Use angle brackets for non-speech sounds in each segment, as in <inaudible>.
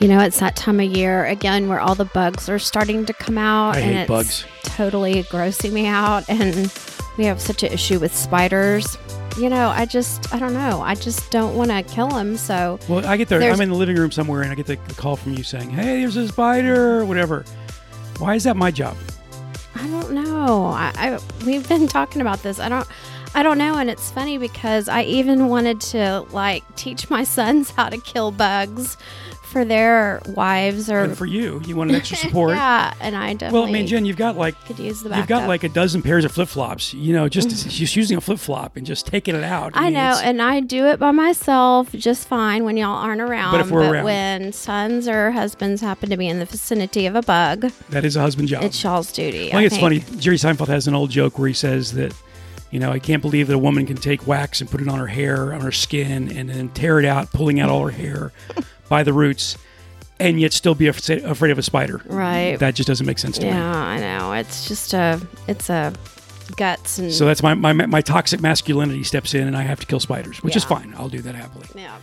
You know, it's that time of year again where all the bugs are starting to come out, I and it's bugs. totally grossing me out. And we have such an issue with spiders. You know, I just, I don't know. I just don't want to kill them. So, Well, I get there. I'm in the living room somewhere, and I get the, the call from you saying, "Hey, there's a spider," or whatever. Why is that my job? I don't know. I, I we've been talking about this. I don't I don't know and it's funny because I even wanted to like teach my <laughs> sons how to kill bugs for their wives or And for you, you want an extra <laughs> support. yeah, and I definitely Well, I mean, Jen, you've got like could use the you've got like a dozen pairs of flip flops. You know, just <laughs> just using a flip flop and just taking it out. I mean, know, and I do it by myself just fine when y'all aren't around. But if we're around. when sons or husbands happen to be in the vicinity of a bug, that is a husband job. it's y'all's duty. I think it's funny. Jerry Seinfeld has an old joke where he says that, you know, I can't believe that a woman can take wax and put it on her hair, on her skin, and then tear it out, pulling out all her hair <laughs> by the roots, and yet still be af- afraid of a spider. Right. That just doesn't make sense to me. Yeah, I know. It's just a, it's a guts and So that's my, my my toxic masculinity steps in, and I have to kill spiders, which is fine. I'll do that happily. yeah.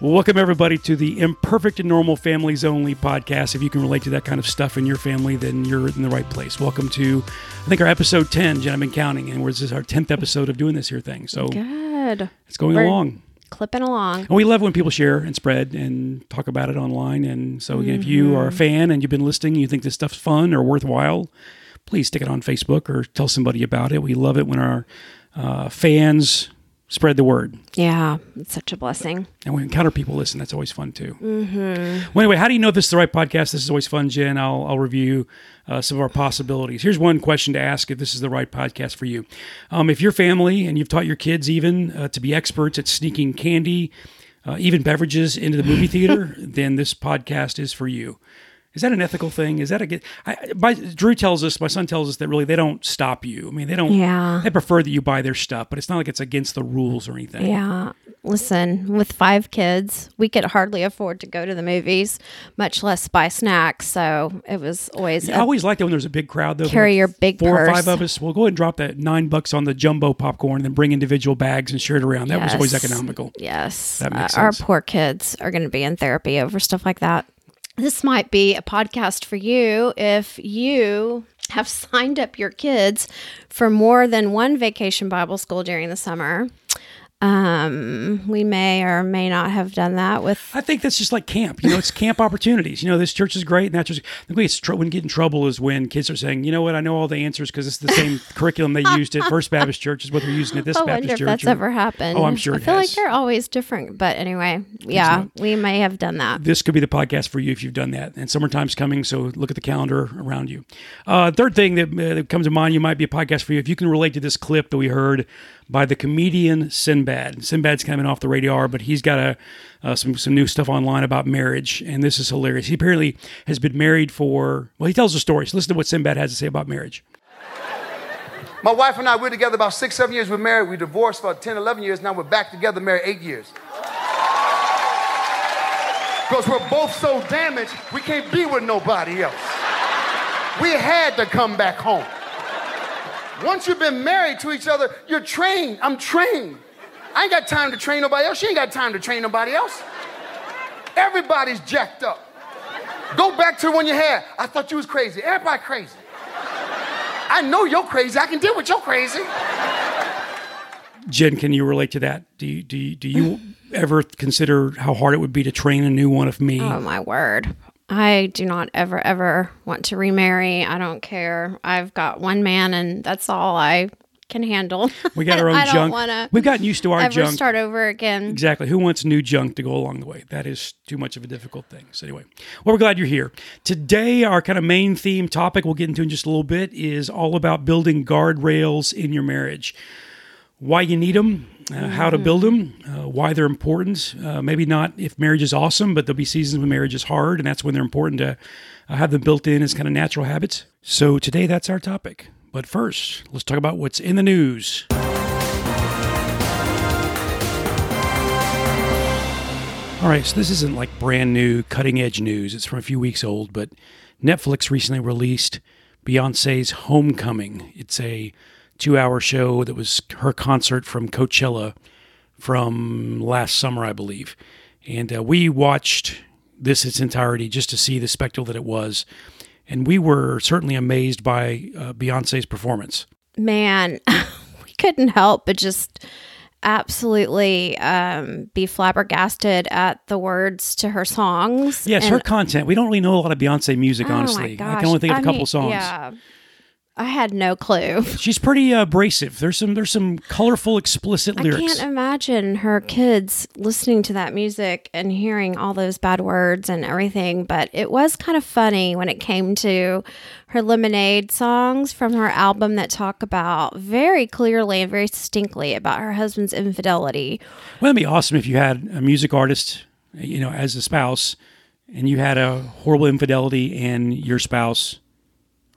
Well, welcome everybody to the Imperfect and Normal Families Only podcast. If you can relate to that kind of stuff in your family, then you're in the right place. Welcome to, I think, our episode 10, Jen, I've been counting, and this is our 10th episode of doing this here thing. So Good. it's going We're- along. Clipping along. And we love when people share and spread and talk about it online. And so, again, if you are a fan and you've been listening, you think this stuff's fun or worthwhile, please stick it on Facebook or tell somebody about it. We love it when our uh, fans spread the word. Yeah, it's such a blessing. And we encounter people listen. That's always fun too. Mm-hmm. Well, anyway, how do you know if this is the right podcast? This is always fun, Jen. I'll, I'll review uh, some of our possibilities. Here's one question to ask if this is the right podcast for you. Um, if your family and you've taught your kids even uh, to be experts at sneaking candy, uh, even beverages into the movie theater, <laughs> then this podcast is for you. Is that an ethical thing? Is that a good? I, my, Drew tells us, my son tells us that really they don't stop you. I mean, they don't. Yeah. They prefer that you buy their stuff, but it's not like it's against the rules or anything. Yeah. Listen, with five kids, we could hardly afford to go to the movies, much less buy snacks. So it was always I a- always like that when there's a big crowd though. Carry Like your big four or five of us. We'll go ahead and drop that nine bucks on the jumbo popcorn and then bring individual bags and share it around. That was always economical. Yes. That makes Uh, our poor kids are going to be in therapy over stuff like that. This might be a podcast for you if you have <laughs> signed up your kids for more than one vacation Bible school during the summer. Um, we may or may not have done that with I think that's just like camp. You know, it's camp opportunities. You know, this church is great, and that church. I think we get tr- when we get in trouble is when kids are saying, "You know what? I know all the answers because it's the same <laughs> curriculum they used at First Baptist Church is what they're using at this <laughs> I Baptist if church." that's or- ever happened. Oh, I'm sure I feel like they're always different, but anyway, yeah, we may have done that. this could be the podcast for you if you've done that. And summertime's coming, so look at the calendar around you. Uh, third thing that, uh, that comes to mind, you might be a podcast for you if you can relate to this clip that we heard by the comedian Sinbad. Sinbad's coming off the radar, but he's got a uh, some some new stuff online about marriage, and this is hilarious. He apparently has been married for well, he tells a story. So listen to what Sinbad has to say about marriage. My wife and I, we're together about six, seven years. We're married. We divorced for 10, 11 years. Now we're back together, married eight years. Because we're both so damaged, we can't be with nobody else. We had to come back home. Once you've been married to each other, you're trained. I'm trained. I ain't got time to train nobody else. She ain't got time to train nobody else. Everybody's jacked up. Go back to when you had. I thought you was crazy. Everybody crazy. I know you're crazy. I can deal with your crazy. Jen, can you relate to that? Do you do you, do you ever consider how hard it would be to train a new one of me? Oh my word. I do not ever, ever want to remarry. I don't care. I've got one man and that's all I can handle. We got our <laughs> own I don't junk. wanna We've gotten used to our ever junk. start over again. Exactly. Who wants new junk to go along the way? That is too much of a difficult thing. So anyway, well, we're glad you're here. Today, our kind of main theme topic we'll get into in just a little bit is all about building guardrails in your marriage. Why you need them, uh, how to build them, uh, why they're important. Uh, maybe not if marriage is awesome, but there'll be seasons when marriage is hard, and that's when they're important to uh, have them built in as kind of natural habits. So today, that's our topic. But first, let's talk about what's in the news. All right, so this isn't like brand new, cutting edge news. It's from a few weeks old, but Netflix recently released Beyonce's Homecoming. It's a two hour show that was her concert from Coachella from last summer, I believe. And uh, we watched this its entirety just to see the spectacle that it was. And we were certainly amazed by uh, Beyonce's performance. Man, <laughs> we couldn't help but just absolutely um, be flabbergasted at the words to her songs. Yes, And- her content. We don't really know a lot of Beyonce music, Oh honestly. I can only think of a I couple mean, songs. Yeah. I had no clue. <laughs> She's pretty abrasive. There's some there's some colorful, explicit lyrics. I can't imagine her kids listening to that music and hearing all those bad words and everything, but it was kind of funny when it came to her Lemonade songs from her album that talk about very clearly and very distinctly about her husband's infidelity. Well, it'd be awesome if you had a music artist, you know, as a spouse, and you had a horrible infidelity, and your spouse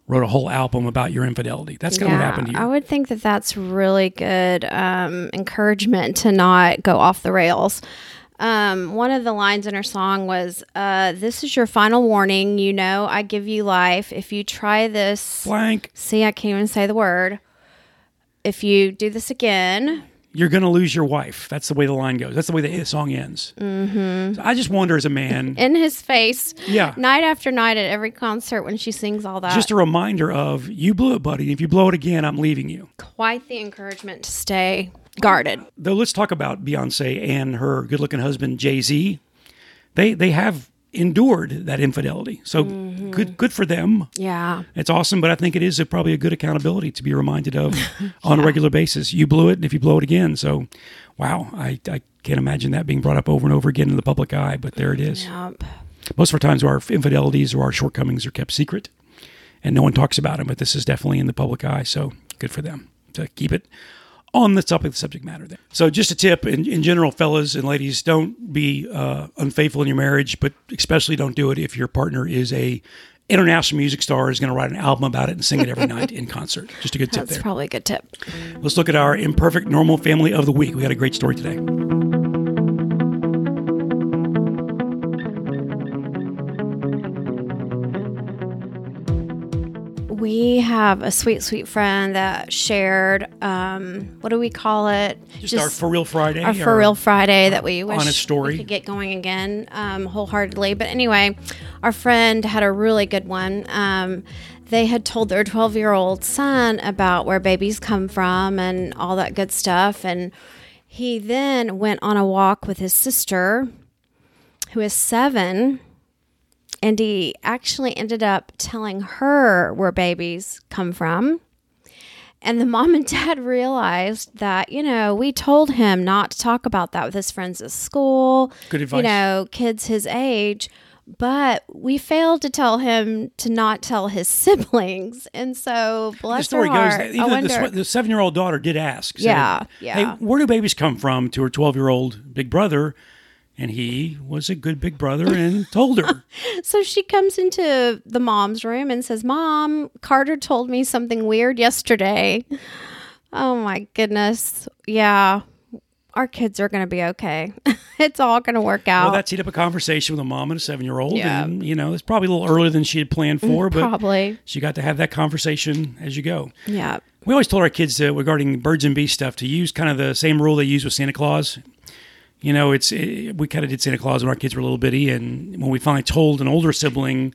wrote a whole album about your infidelity. That's kind of what happened to you. I would think that that's really good um, encouragement to not go off the rails. Um, one of the lines in her song was, uh, "This is your final warning. You know, I give you life. If you try this, Blank. see, I can't even say the word. If you do this again, You're gonna lose your wife. That's the way the line goes. That's the way the song ends. Mm-hmm. So I just wonder, as a man, <laughs> in his face, Yeah. night after night at every concert when she sings all that. just a reminder of you blew it, buddy. If you blow it again, I'm leaving you. quite the encouragement to stay guarded. Though let's talk about Beyonce and her good-looking husband Jay Z. They they have endured that infidelity. So Mm-hmm. good good for them. Yeah. It's awesome, but I think it is a, probably a good accountability to be reminded of <laughs> on a regular basis. You blew it, and if you blow it again, so wow, I, I can't imagine that being brought up over and over again in the public eye. But there it is. Yep. Most of our times, our infidelities or our shortcomings are kept secret, and no one talks about them. But this is definitely in the public eye, so good for them to keep it on the topic, the subject matter. There. So, just a tip in, in general, fellas and ladies, don't be uh, unfaithful in your marriage, but especially don't do it if your partner is a international music star is going to write an album about it and sing it every night in concert. Just a good tip That's there. probably a good tip. Let's look at our imperfect normal family of the week. We got a great story today. We have a sweet, sweet friend that shared, um, what do we call it? Just, our For Real Friday. our For Real Friday that we wish honest story. we could get going again um, wholeheartedly. But anyway, our friend had a really good one. Um, they had told their 12 year old son about where babies come from and all that good stuff. And he then went on a walk with his sister, who is seven. And he actually ended up telling her where babies come from. And the mom and dad <laughs> realized that, you know, we told him not to talk about that with his friends at school. Good advice. You know, kids his age. But we failed to tell him to not tell his <laughs> siblings. And so, the bless story her goes heart. I wonder, the, the seven year old daughter did ask. said, Yeah, Hey, yeah. where do babies come from to her 12 year old big brother? And he was a good big brother and told her. <laughs> so she comes into the mom's room and says, Mom, Carter told me something weird yesterday. Oh my goodness. Yeah. Our kids are going to be okay. <laughs> it's all going to work out. Well, that teed up a conversation with a mom and a seven year old. Yeah. And, you know, it's probably a little earlier than she had planned for, but Probably. she got to have that conversation as you go. Yeah. We always told our kids uh, regarding birds and bees stuff to use kind of the same rule they use with Santa Claus. You know, it's it, we kind of did Santa Claus when our kids were a little bitty, and when we finally told an older sibling,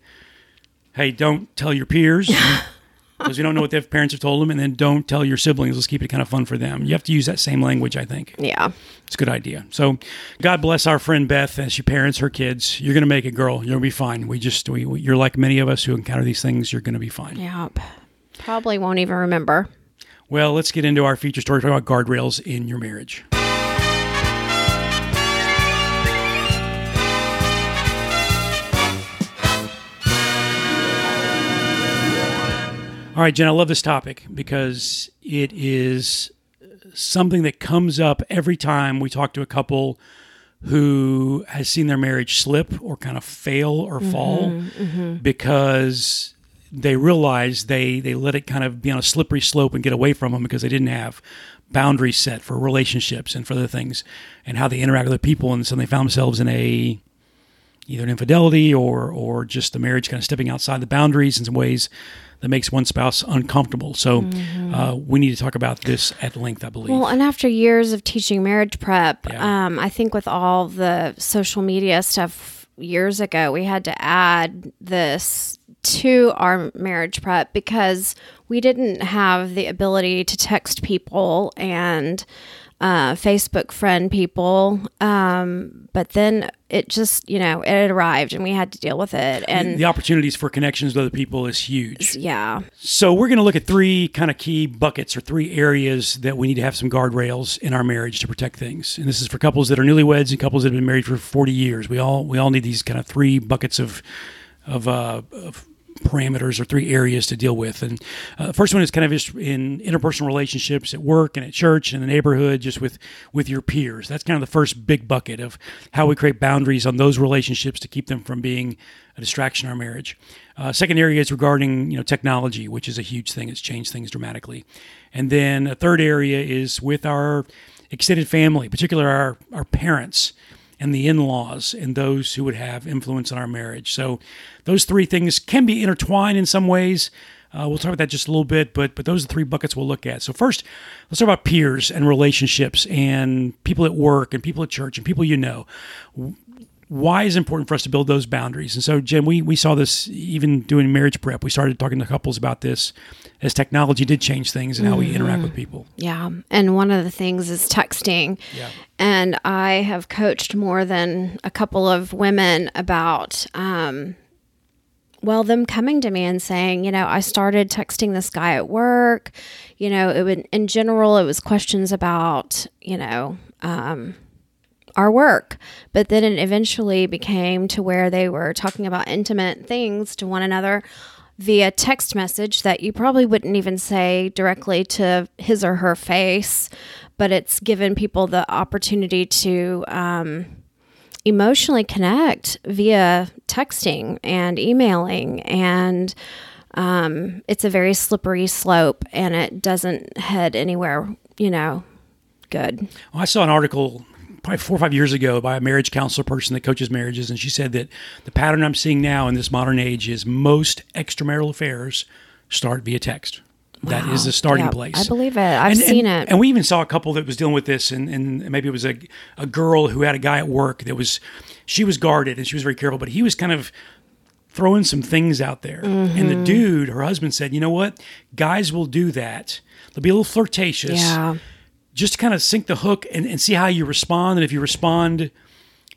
"Hey, don't tell your peers," <laughs> because we don't know what their parents have told them, and then don't tell your siblings. Let's keep it kind of fun for them. You have to use that same language, I think. Yeah. It's a good idea. So, God bless our friend Beth as she parents her kids. You're going to make it, girl. You're going to be fine. We just, we, we- you're like many of us who encounter these things. You're going to be fine. Yep. Probably won't even remember. Well, let's get into our feature story talking about guardrails in your marriage. All right, Jen, I love this topic because it is something that comes up every time we talk to a couple who has seen their marriage slip or kind of fail or mm-hmm, fall mm-hmm. because they realize they they let it kind of be on a slippery slope and get away from them because they didn't have boundaries set for relationships and for other things and how they interact with other people and so they found themselves in a either an infidelity or or just the marriage kind of stepping outside the boundaries in some ways that makes one spouse uncomfortable. So uh, we need to talk about this at length, I believe. Well, and after years of teaching marriage prep, Yeah. um, I think with all the social media stuff years ago we had to add this to our marriage prep because we didn't have the ability to text people and uh, Facebook friend people. Um, but then it just, you know, it arrived and we had to deal with it. And the opportunities for connections with other people is huge. yeah, So we're going to look at three kind of key buckets or three areas that we need to have some guardrails in our marriage to protect things. And this is for couples that are newlyweds and couples that have been married for 40 years. We all we all need these kind of three buckets of of, uh, of parameters or three areas to deal with. And uh, the first one is kind of just in interpersonal relationships at work and at church and the neighborhood, just with with your peers. That's kind of the first big bucket of how we create boundaries on those relationships to keep them from being a distraction in our marriage. Uh, second area is regarding you know technology, which is a huge thing. It's changed things dramatically. And then a third area is with our extended family, particularly our our parents and the in-laws and those who would have influence on our marriage. So those three things can be intertwined in some ways. Uh, we'll talk about that just a little bit, but but those are the three buckets we'll look at. So first, let's talk about peers and relationships and people at work and people at church and people you know why is it important for us to build those boundaries? And so, Jen, we, we saw this even doing marriage prep. We started talking to couples about this as technology did change things and how we interact with people. yeah. And one of the things is texting. Yeah. And I have coached more than a couple of women about, um, well, them coming to me and saying, you know, I started texting this guy at work. You know, it would, in general, it was questions about, you know, um, our work. But then it eventually became to where they were talking about intimate things to one another via text message that you probably wouldn't even say directly to his or her face, but it's given people the opportunity to um, emotionally connect via texting and emailing and um, it's a very slippery slope and it doesn't head anywhere you know good Well, I saw an article probably four or five years ago by a marriage counselor person that coaches marriages, and she said that the pattern I'm seeing now in this modern age is most extramarital affairs start via text. That is the starting Yeah, place. I believe it. I've and, seen and- it. And we even saw a couple that was dealing with this, and, and maybe it was a, a girl who had a guy at work that was, she was guarded and she was very careful, but he was kind of throwing some things out there. And Mm-hmm. the dude, her husband, said, you know what? Guys will do that. They'll be a little flirtatious yeah just to kind of sink the hook and, and see how you respond. And if you respond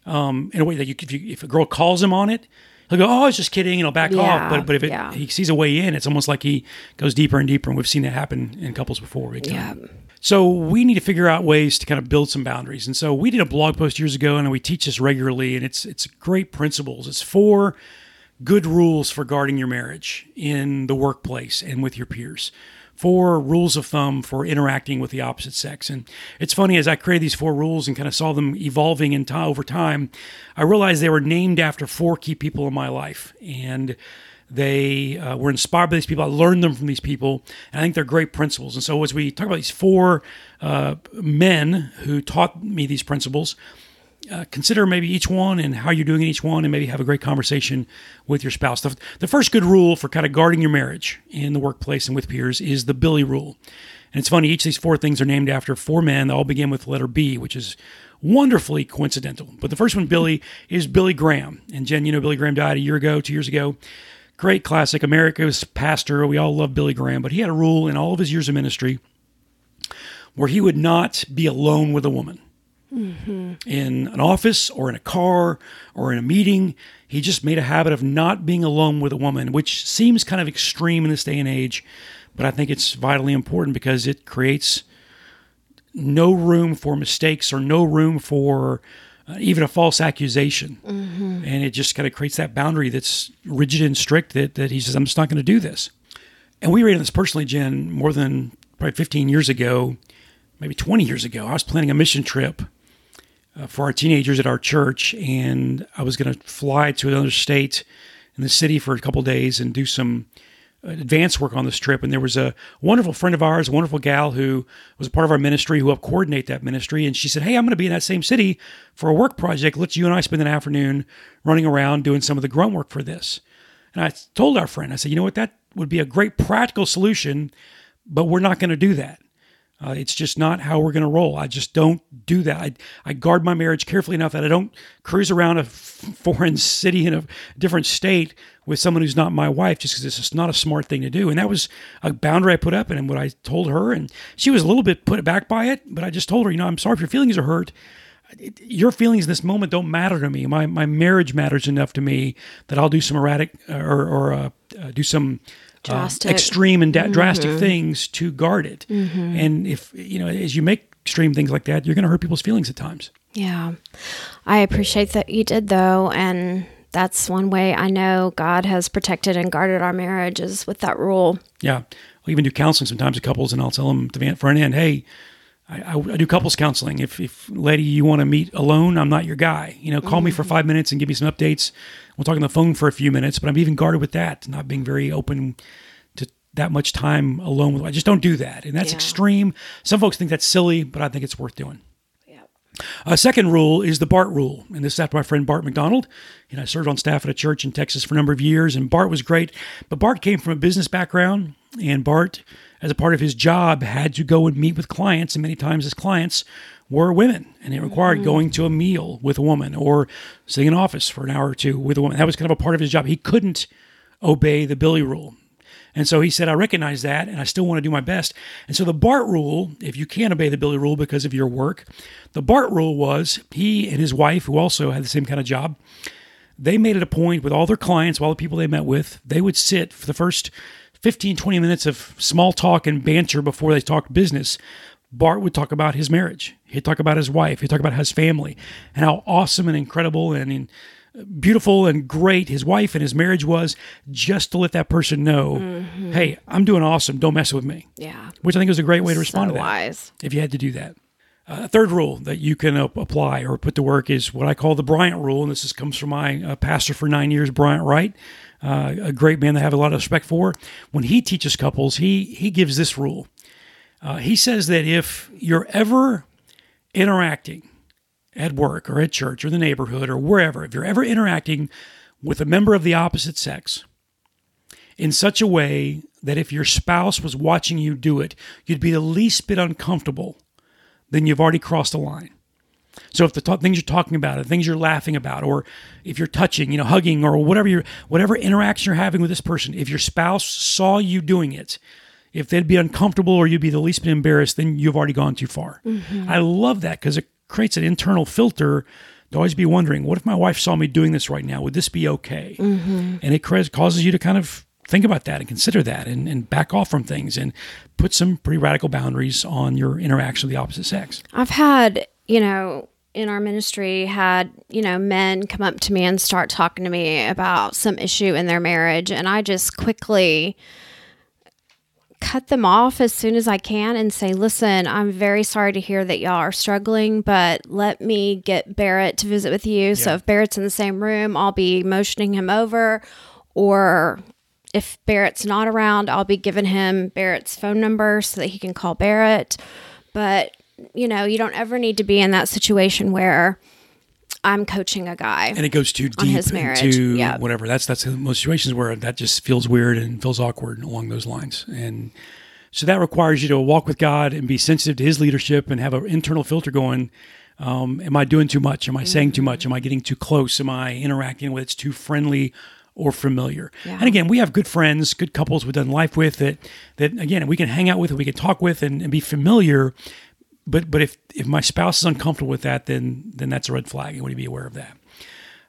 um, in a way that you if, you, if a girl calls him on it, he'll go, "Oh, I was just kidding," and he'll back Yeah, off. But but if it, yeah. he sees a way in, it's almost like he goes deeper and deeper. And we've seen that happen in couples before. big time. Yeah. So we need to figure out ways to kind of build some boundaries. And so we did a blog post years ago, and we teach this regularly. And it's it's great principles. It's four good rules for guarding your marriage in the workplace and with your peers. Four rules of thumb for interacting with the opposite sex. And it's funny, as I created these four rules and kind of saw them evolving in time over time, I realized they were named after four key people in my life. And they uh, were inspired by these people. I learned them from these people, and I think they're great principles. And so, as we talk about these four uh, men who taught me these principles, uh, consider maybe each one and how you're doing in each one, and maybe have a great conversation with your spouse. The, the first good rule for kind of guarding your marriage in the workplace and with peers is the Billy rule. And it's funny, each of these four things are named after four men. They all begin with the letter B, which is wonderfully coincidental. But the first one, Billy, is Billy Graham. And Jen, you know, Billy Graham died a year ago, two years ago. Great classic, America's pastor. We all love Billy Graham, but he had a rule in all of his years of ministry where he would not be alone with a woman in an office or in a car or in a meeting. He just made a habit of not being alone with a woman, which seems kind of extreme in this day and age, but I think it's vitally important because it creates no room for mistakes or no room for uh, even a false accusation. And it just kind of creates that boundary that's rigid and strict that, that he says, I'm just not going to do this. And we ran this personally, Jen, more than probably 15 years ago, maybe 20 years ago. I was planning a mission trip uh, for our teenagers at our church, and I was going to fly to another state in the city for a couple days and do some advance work on this trip. And there was a wonderful friend of ours, a wonderful gal who was a part of our ministry who helped coordinate that ministry. And she said, Hey, I'm going to be in that same city for a work project. Let's you and I spend an afternoon running around doing some of the grunt work for this. And I told our friend, I said, You know what? That would be a great practical solution, but we're not going to do that. Uh, it's just not how we're going to roll. I just don't do that. I, I guard my marriage carefully enough that I don't cruise around a f- foreign <laughs> city in a different state with someone who's not my wife just because it's just not a smart thing to do. And that was a boundary I put up and what I told her. And she was a little bit put back by it, but I just told her, you know, I'm sorry if your feelings are hurt. Your feelings in this moment don't matter to me. My my marriage matters enough to me that I'll do some erratic uh, or or uh, uh, do some uh, extreme and da- drastic things to guard it. And if you know, as you make extreme things like that, you're going to hurt people's feelings at times. Yeah. I appreciate that you did, though. And that's one way I know God has protected and guarded our marriage is with that rule. Yeah, I'll even do counseling sometimes to couples, and I'll tell them to the front end, hey. I, I, do couples counseling. If, if lady you want to meet alone, I'm not your guy. You know, call me for mm. five minutes and give me some updates. We'll talk on the phone for a few minutes, but I'm even guarded with that, not being very open to that much time alone with. I just don't do that, and that's Yeah. extreme. Some folks think that's silly, but I think it's worth doing. Yeah. Uh, a second rule is the BART rule, and this is after my friend Bart McDonald. You know, I served on staff at a church in Texas for a number of years, and Bart was great. But Bart came from a business background, and Bart, as a part of his job, had to go and meet with clients, and many times his clients were women, and it required mm-hmm. going to a meal with a woman or sitting in office for an hour or two with a woman. That was kind of a part of his job. He couldn't obey the Billy rule. And so he said, I recognize that and I still want to do my best. And so the BART rule, if you can't obey the Billy rule because of your work, the BART rule was he and his wife, who also had the same kind of job, they made it a point with all their clients, all the people they met with, they would sit for the first 15, 20 minutes of small talk and banter before they talked business. Bart would talk about his marriage. He'd talk about his wife. He'd talk about his family and how awesome and incredible and beautiful and great his wife and his marriage was just to let that person know, hey, I'm doing awesome. Don't mess with me. Yeah. Which I think was a great way to respond so to that wise. if you had to do that. Uh, third rule that you can uh, apply or put to work is what I call the Bryant rule, and this is, comes from my uh, pastor for nine years, Bryant Wright, uh, a great man that I have a lot of respect for. When he teaches couples, he he gives this rule. Uh, he says that if you're ever interacting at work or at church or the neighborhood or wherever, if you're ever interacting with a member of the opposite sex, in such a way that if your spouse was watching you do it, you'd be the least bit uncomfortable, then you've already crossed a line. So if the ta- things you're talking about, the things you're laughing about, or if you're touching, you know, hugging, or whatever you whatever interaction you're having with this person, if your spouse saw you doing it, if they'd be uncomfortable or you'd be the least bit embarrassed, then you've already gone too far. Mm-hmm. I love that because it creates an internal filter to always be wondering, what if my wife saw me doing this right now? Would this be okay? Mm-hmm. And it causes you to kind of think about that and consider that and, and back off from things and put some pretty radical boundaries on your interaction with the opposite sex. I've had, you know, in our ministry, had, you know, men come up to me and start talking to me about some issue in their marriage. And I just quickly cut them off as soon as I can and say, listen, I'm very sorry to hear that y'all are struggling, but let me get Barrett to visit with you. So if Barrett's in the same room, I'll be motioning him over. Or if Barrett's not around, I'll be giving him Barrett's phone number so that he can call Barrett. But, you know, you don't ever need to be in that situation where I'm coaching a guy. and it goes too deep his marriage, into yeah. whatever. That's that's most situations where that just feels weird and feels awkward along those lines. And so that requires you to walk with God and be sensitive to His leadership and have an internal filter going. Um, am I doing too much? Am I saying too much? Am I getting too close? Am I interacting with it's too friendly or familiar? Yeah. And again, we have good friends, good couples we've done life with that that again we can hang out with, we can talk with, and, and be familiar. But but if if my spouse is uncomfortable with that, then then that's a red flag. I want to be aware of that.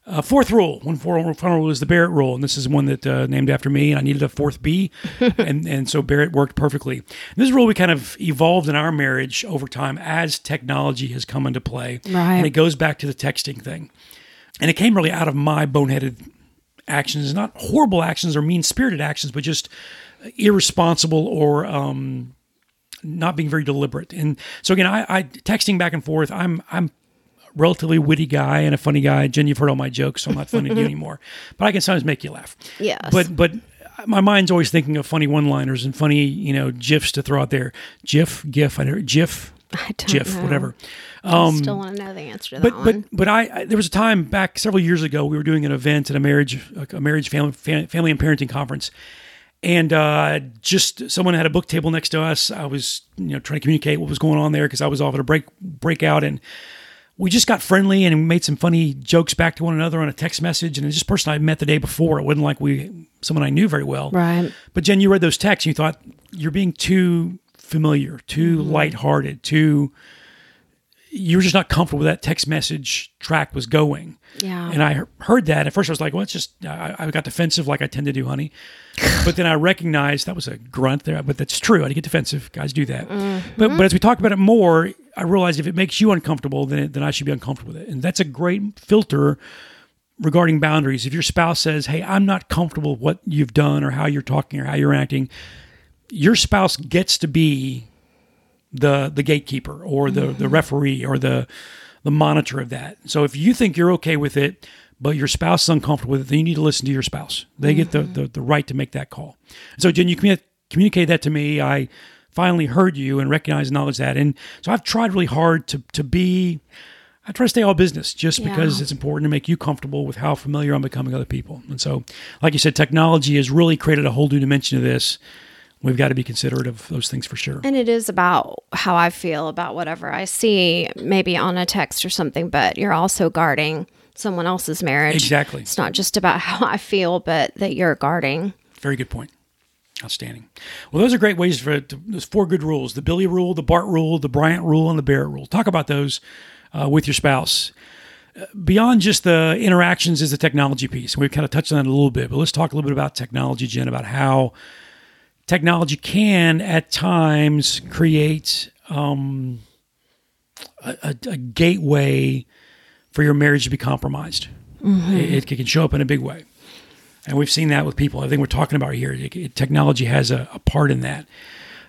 Uh, fourth rule, one four- final rule is the Barrett rule, and this is one that uh, named after me, and I needed a fourth B, <laughs> and and so Barrett worked perfectly. And this rule we kind of evolved in our marriage over time as technology has come into play, Right. and it goes back to the texting thing, and it came really out of my boneheaded actions, not horrible actions or mean spirited actions, but just irresponsible or um, not being very deliberate. And so again, I, I texting back and forth. I'm I'm a relatively witty guy and a funny guy. Jen, you've heard all my jokes, so I'm not funny to you <laughs> anymore. But I can sometimes make you laugh. Yeah. But but my mind's always thinking of funny one-liners and funny you know gifs to throw out there. GIF, GIF, I don't GIF, I don't GIF, know. whatever. I still um, want to know the answer to But that but one. but I, I there was a time back several years ago we were doing an event at a marriage a marriage family family and parenting conference, And uh, just someone had a book table next to us. I was, you know, trying to communicate what was going on there because I was off at a break breakout, and we just got friendly and we made some funny jokes back to one another on a text message. And this person I met the day before. It wasn't like we someone I knew very well. Right. But Jen, you read those texts and you thought you're being too familiar, too lighthearted, too. You were just not comfortable with that text message track was going. Yeah. And I heard that. At first, I was like, well, it's just, I, I got defensive like I tend to do, honey. <laughs> but then I recognized that was a grunt there, but that's true. I didn't get defensive. Guys do that. Mm-hmm. But, but as we talk about it more, I realized if it makes you uncomfortable, then, it, then I should be uncomfortable with it. And that's a great filter regarding boundaries. If your spouse says, hey, I'm not comfortable with what you've done or how you're talking or how you're acting, your spouse gets to be the the gatekeeper or the the mm-hmm. referee or the the monitor of that. So if you think you're okay with it, but your spouse is uncomfortable with it, then you need to listen to your spouse. They get the, the mm-hmm. the right to make that call. So Jen, you commu- communicate that to me. I finally heard you and recognized and acknowledged that. And so I've tried really hard to to be I try to stay all business just because Yeah. it's important to make you comfortable with how familiar I'm becoming other people. And so, like you said, technology has really created a whole new dimension to this. We've got to be considerate of those things for sure. And it is about how I feel about whatever I see, maybe on a text or something, but you're also guarding someone else's marriage. Exactly. It's not just about <laughs> how I feel, but that you're guarding. Very good point. Outstanding. Well, those are great ways for to, those four good rules: the Billy rule, the Bart rule, the Bryant rule, and the Barrett rule. Talk about those uh, with your spouse. Uh, Beyond just the interactions is the technology piece, we've kind of touched on that a little bit. But let's talk a little bit about technology, Jen, about how technology can at times create um, a, a, a gateway for your marriage to be compromised. It, it can show up in a big way. And we've seen that with people. Everything we're talking about here, it- it- technology has a, a part in that.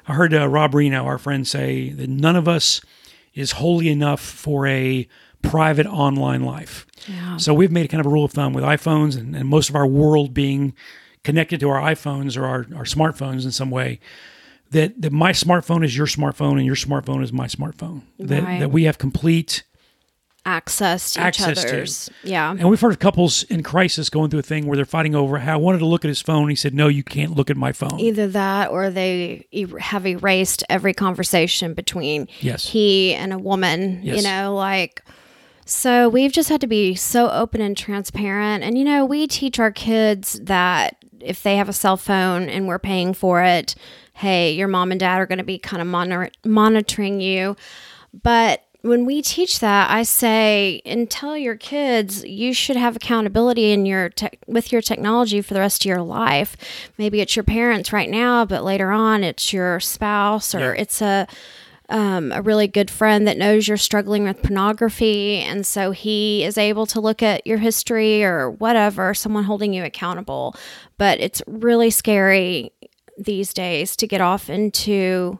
I heard uh, Rob Rienow, our friend, say that none of us is holy enough for a private online life. Yeah. So we've made a kind of a rule of thumb with iPhones and, and most of our world being connected to our iPhones or our, our smartphones in some way. That, that my smartphone is your smartphone and your smartphone is my smartphone. That, Right. that we have complete Access to Access each to. Yeah. and we've heard of couples in crisis going through a thing where they're fighting over how I wanted to look at his phone. He said, "No, you can't look at my phone." Either that or they e- have erased every conversation between Yes. he and a woman, Yes. you know, like so we've just had to be so open and transparent. And you know, we teach our kids that if they have a cell phone and we're paying for it, hey, your mom and dad are going to be kind of monitor- monitoring you. But when we teach that, I say and tell your kids you should have accountability in your tech with your technology for the rest of your life. Maybe it's your parents right now, but later on it's your spouse or Yeah. it's a um, a really good friend that knows you're struggling with pornography, and so he is able to look at your history or whatever, someone holding you accountable. But it's really scary these days to get off into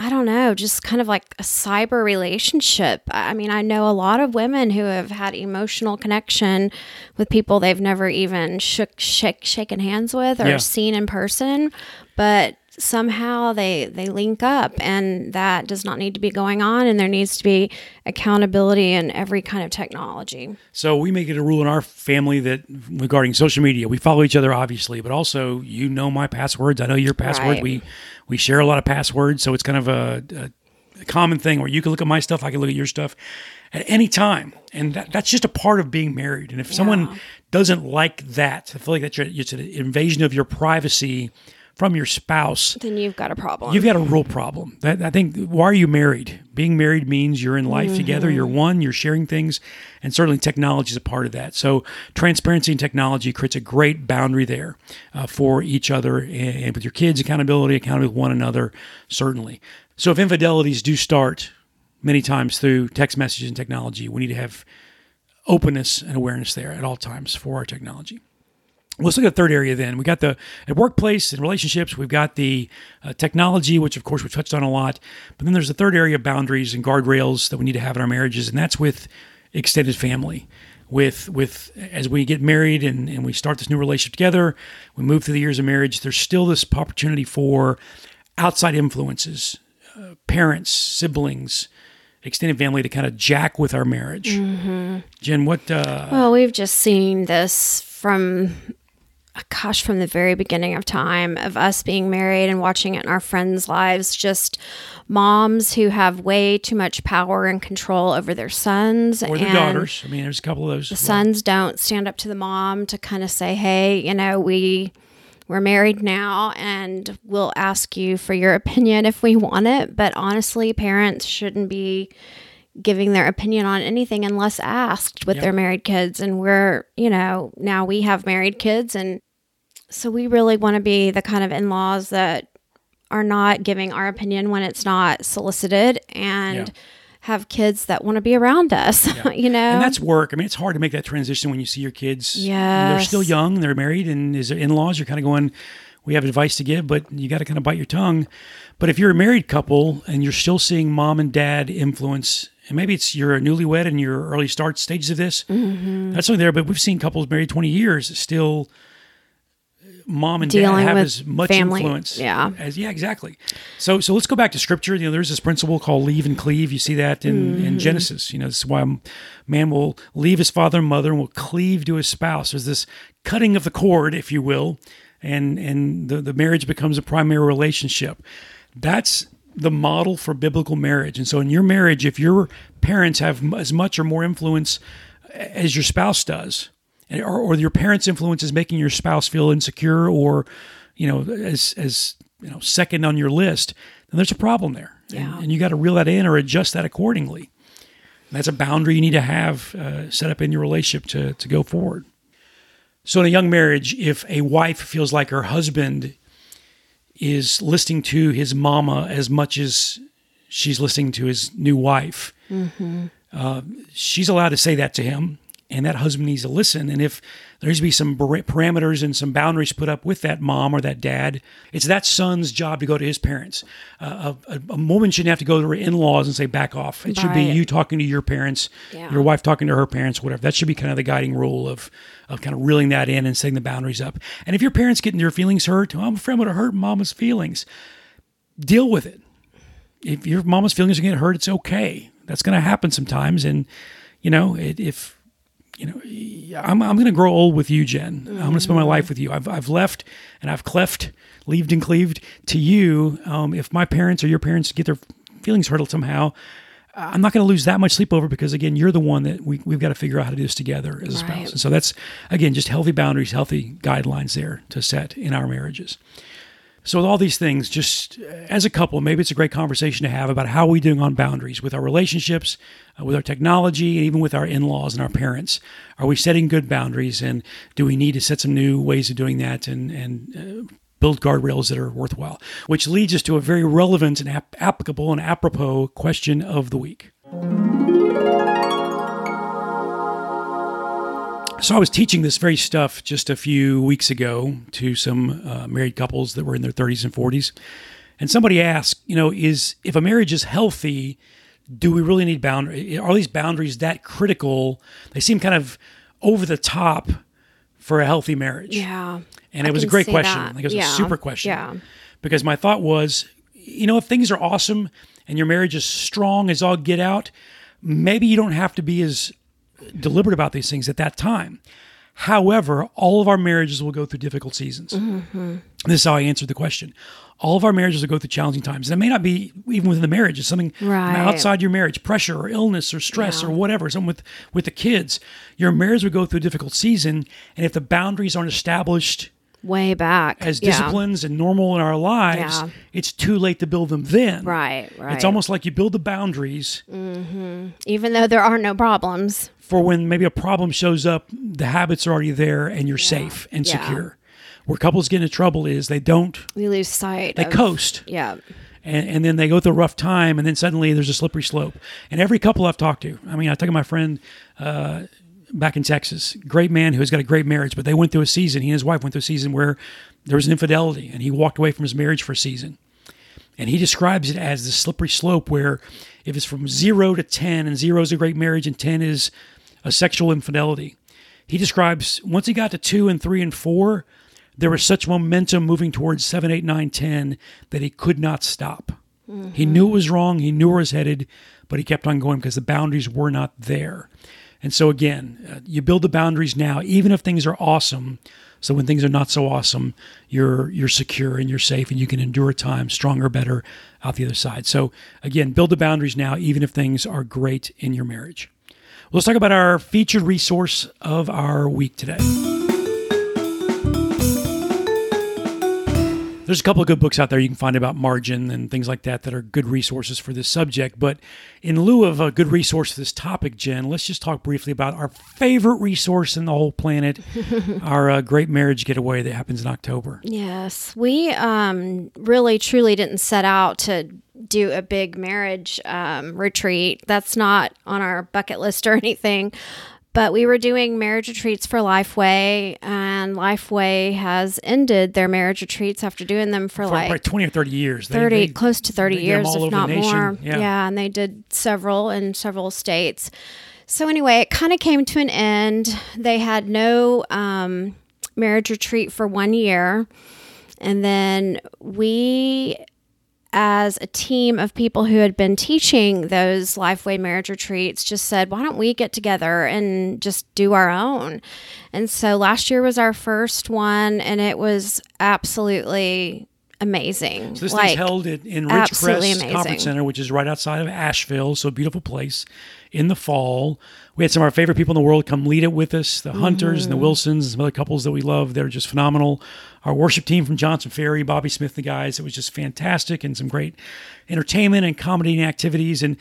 I don't know, just kind of like a cyber relationship. I mean, I know a lot of women who have had emotional connection with people they've never even shook, shake, shaken hands with or Yeah. seen in person, but somehow they they link up, and that does not need to be going on. And there needs to be accountability in every kind of technology. So we make it a rule in our family that regarding social media, we follow each other obviously, but also you know my passwords, I know your password. Right. We we share a lot of passwords, so it's kind of a, a, common thing where you can look at my stuff, I can look at your stuff at any time, and that, that's just a part of being married. And if someone doesn't like that, I feel like that's it's an invasion of your privacy from your spouse. Then you've got a problem. You've got a real problem. That, I think. Why are you married? Being married means you're in life together. You're one. You're sharing things, and certainly technology is a part of that. So transparency and technology creates a great boundary there uh, for each other and, and with your kids. Accountability, accountability with one another, certainly. So if infidelities do start many times through text messages and technology, we need to have openness and awareness there at all times for our technology. Let's look at the third area then. We got the at workplace and relationships. We've got the uh, technology, which of course we've touched on a lot. But then there's the third area of boundaries and guardrails that we need to have in our marriages, and that's with extended family. With with as we get married and, and we start this new relationship together, we move through the years of marriage. There's still this opportunity for outside influences, uh, parents, siblings, extended family to kind of jack with our marriage. Jen, what? Uh, Well, we've just seen this from gosh, from the very beginning of time of us being married and watching it in our friends' lives, just moms who have way too much power and control over their sons Or their daughters. I mean, there's a couple of those. the well. sons don't stand up to the mom to kind of say, "Hey, you know, we we're married now and we'll ask you for your opinion if we want it." But honestly, parents shouldn't be giving their opinion on anything unless asked with Yep. their married kids and we're, you know, now we have married kids and so we really want to be the kind of in-laws that are not giving our opinion when it's not solicited and Yeah. have kids that want to be around us, <laughs> you know. And that's work. I mean, it's hard to make that transition when you see your kids. Yeah. They're still young, they're married, and as in laws, you're kind of going, we have advice to give, but you got to kind of bite your tongue. But if you're a married couple and you're still seeing mom and dad influence, and maybe it's you're newlywed in your early start stages of this, Mm-hmm. that's only there. But we've seen couples married 20 years still. Mom and dad have as much family, influence yeah. as yeah exactly. So so let's go back to scripture. You know, there's this principle called leave and cleave. You see that in, Mm-hmm. in Genesis. You know, this is why a man will leave his father and mother and will cleave to his spouse. There's this cutting of the cord, if you will, and and the, the marriage becomes a primary relationship. That's the model for biblical marriage. And so in your marriage, if your parents have as much or more influence as your spouse does, or, or your parents' influence is making your spouse feel insecure or, you know, as as you know, second on your list, then there's a problem there. And- Yeah. And, you got to reel that in or adjust that accordingly. That's a boundary you need to have uh, set up in your relationship to to go forward. So in a young marriage, if a wife feels like her husband is listening to his mama as much as she's listening to his new wife, uh, she's allowed to say that to him, and that husband needs to listen. And if there needs to be some parameters and some boundaries put up with that mom or that dad, it's that son's job to go to his parents. Uh, a, a- woman shouldn't have to go to her in-laws and say back off. It should be you talking to your parents, Yeah. your wife talking to her parents, whatever. That should be kind of the guiding rule of of kind of reeling that in and setting the boundaries up. And if your parents getting their feelings hurt, oh, I'm afraid I'm going to hurt mama's feelings. Deal with it if your mama's feelings are going to hurt, it's okay. That's going to happen sometimes. And, you know, it, if, you know, I'm, I'm going to grow old with you, Jen. I'm going to spend my life with you. I've, I've left and I've cleft, leaved and cleaved to you. Um, if my parents or your parents get their feelings hurt somehow, I'm not going to lose that much sleep over because again, you're the one that we, we've got to figure out how to do this together as a spouse. And so that's again, just healthy boundaries, healthy guidelines there to set in our marriages. So with all these things, just uh, as a couple, maybe it's a great conversation to have about how we doing on boundaries with our relationships, uh, with our technology, and even with our in-laws and our parents. Are we setting good boundaries, and do we need to set some new ways of doing that and and uh, build guardrails that are worthwhile? Which leads us to a very relevant and ap- applicable and apropos question of the week. So I was teaching this very stuff just a few weeks ago to some uh, married couples that were in their 30s and 40s, and somebody asked, you know, is if a marriage is healthy, do we really need boundaries? Are these boundaries that critical? They seem kind of over the top for a healthy marriage. Yeah. And I it was a great question. that. Like it was Yeah. a super question. Yeah. Because my thought was, you know, if things are awesome and your marriage is strong as all get out, maybe you don't have to be as deliberate about these things at that time. However, all of our marriages will go through difficult seasons. Mm-hmm. This is how I answered the question. All of our marriages will go through challenging times. And it may not be even within the marriage. It's something Right. outside your marriage, pressure or illness or stress Yeah. or whatever, something with, with the kids. Your marriage will go through a difficult season. And if the boundaries aren't established Way back. as Yeah. disciplines and normal in our lives, Yeah. it's too late to build them then. Right, right. It's almost like you build the boundaries mm-hmm. even though there are no problems. For when maybe a problem shows up, the habits are already there and you're safe and Yeah. secure. Where couples get into trouble is they don't, We lose sight. they of, coast. Yeah. and, and then they go through a rough time, and then suddenly there's a slippery slope. And every couple I've talked to, I mean, I talked to my friend uh, back in Texas, great man who has got a great marriage, but they went through a season. He and his wife went through a season where there was an infidelity, and he walked away from his marriage for a season. And he describes it as the slippery slope where if it's from zero to 10, and zero is a great marriage, and 10 is a sexual infidelity, he describes once he got to two and three and four, there was such momentum moving towards seven, eight, nine, ten that he could not stop. He knew it was wrong, he knew where it was headed, but he kept on going because the boundaries were not there. And so, again, uh, you build the boundaries now, even if things are awesome. So when things are not so awesome, you're you're secure and you're safe, and you can endure time stronger, better out the other side. So again, build the boundaries now, even if things are great in your marriage. Let's talk about our featured resource of our week today. There's a couple of good books out there you can find about margin and things like that that are good resources for this subject. But in lieu of a good resource for this topic, Jen, let's just talk briefly about our favorite resource in the whole planet, <laughs> our uh, great marriage getaway that happens in October. Yes, we um, really truly didn't set out to do a big marriage um, retreat. That's not on our bucket list or <laughs> anything. But we were doing marriage retreats for Lifeway, and Lifeway has ended their marriage retreats after doing them for, For like like 20 or 30 years. 30 they- close to 30 they get 'em years if not more Yeah. and they did several in several states so anyway it kind of came to an end they had no um, marriage retreat for one year and then we as a team of people who had been teaching those Lifeway marriage retreats just said, why don't we get together and just do our own? And so last year was our first one, and it was absolutely amazing. So this like, thing's held at, in absolutely Ridgecrest. Conference Center, which is right outside of Asheville. So a beautiful place in the fall. We had some of our favorite people in the world come lead it with us, the Hunters and the Mm-hmm. Wilsons and some other couples that we love. They're just phenomenal. Our worship team from Johnson Ferry, Bobby Smith, the guys, it was just fantastic and some great entertainment and comedy and activities. And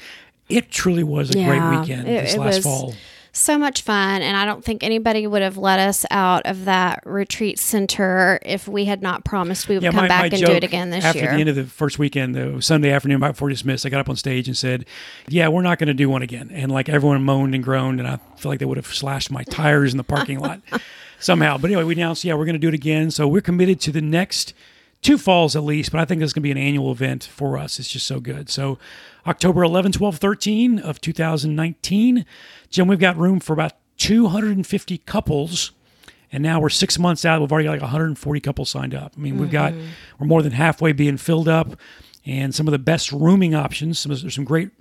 it truly was a Yeah, great weekend it- this it last was- fall. So much fun and i don't think anybody would have let us out of that retreat center if we had not promised we would come back and do it again this after year the end of the first weekend, the Sunday afternoon, right before dismissed, I got up on stage and said, "Yeah, we're not going to do one again." And like everyone moaned and groaned, and I feel like they would have slashed my tires in the parking lot <laughs> somehow. But anyway, we announced, "Yeah, we're going to do it again." So we're committed to the next two falls at least, but I think this is going to be an annual event for us. It's just so good. So October 11, 12, 13 of 2019, Jen, we've got room for about 250 couples. And now we're six months out. We've already got like 140 couples signed up. I mean, we've got mm-hmm. we're more than halfway being filled up, and some of the best rooming options. Some, there's some great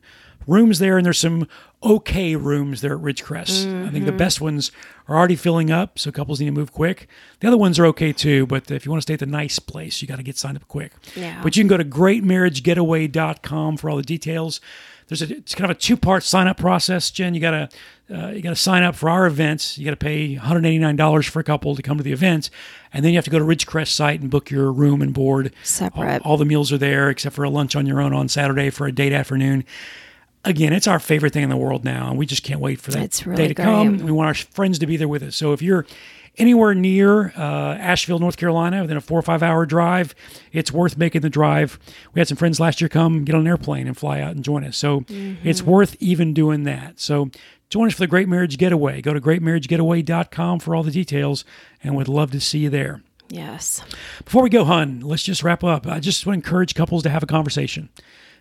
rooms there, and there's some okay rooms there at Ridgecrest. I think the best ones are already filling up, so couples need to move quick. The other ones are okay too, but if you want to stay at the nice place, you got to get signed up quick. Yeah. But you can go to greatmarriagegetaway.com for all the details. There's a it's kind of a two part sign up process, Jen. You gotta uh, you gotta sign up for our events. You gotta pay 189 dollars for a couple to come to the event, and then you have to go to Ridgecrest site and book your room and board. Separate. All, all the meals are there except for a lunch on your own on Saturday for a date afternoon. Again, it's our favorite thing in the world now, and we just can't wait for that really day to come. We want our friends to be there with us. So if you're anywhere near uh, Asheville, North Carolina, within a four or five hour drive, it's worth making the drive. We had some friends last year come get on an airplane and fly out and join us. So it's worth even doing that. So join us for the Great Marriage Getaway. Go to greatmarriagegetaway.com for all the details, and we'd love to see you there. yes Before we go, hun, let's just wrap up. I just want to encourage couples to have a conversation.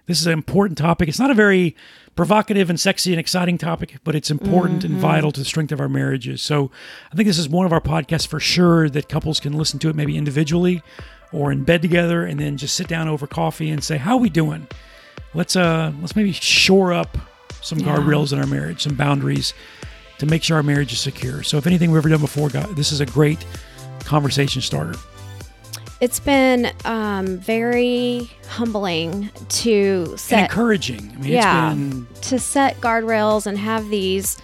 This is an important topic. It's not a very provocative and sexy and exciting topic, but it's important and vital to the strength of our marriages. So I think this is one of our podcasts for sure that couples can listen to it maybe individually or in bed together and then just sit down over coffee and say, How are we doing? Let's uh let's maybe shore up some guardrails in our marriage, some boundaries to make sure our marriage is secure. So if anything we've ever done before, God, this is a great conversation starter. It's been um, very humbling to and set encouraging. I mean, Yeah. it's been to set guardrails and have these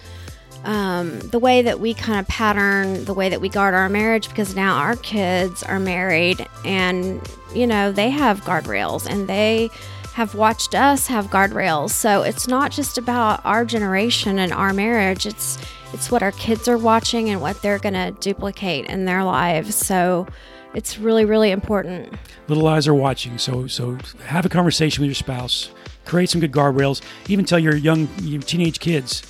um, the way that we kind of pattern the way that we guard our marriage because now our kids are married and you know they have guardrails and they have watched us have guardrails so it's not just about our generation and our marriage it's it's what our kids are watching and what they're going to duplicate in their lives so it's really really important little eyes are watching. So so have a conversation with your spouse. Create some good guardrails. Even tell your young your teenage kids,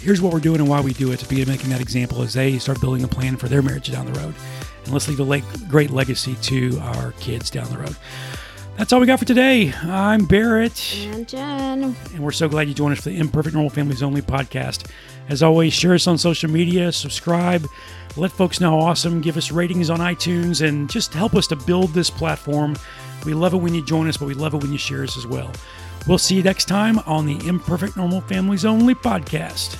here's what we're doing and why we do it to be making that example as they start building a plan for their marriage down the road. And let's leave a great legacy to our kids down the road. That's all we got for today. I'm Barrett. and jen and we're so glad you joined us for the Imperfect Normal Families Only podcast. As always, share us on social media, subscribe, let folks know awesome, give us ratings on iTunes, and just help us to build this platform. We love it when you join us, but we love it when you share us as well. We'll see you next time on the Imperfect Normal Families Only podcast.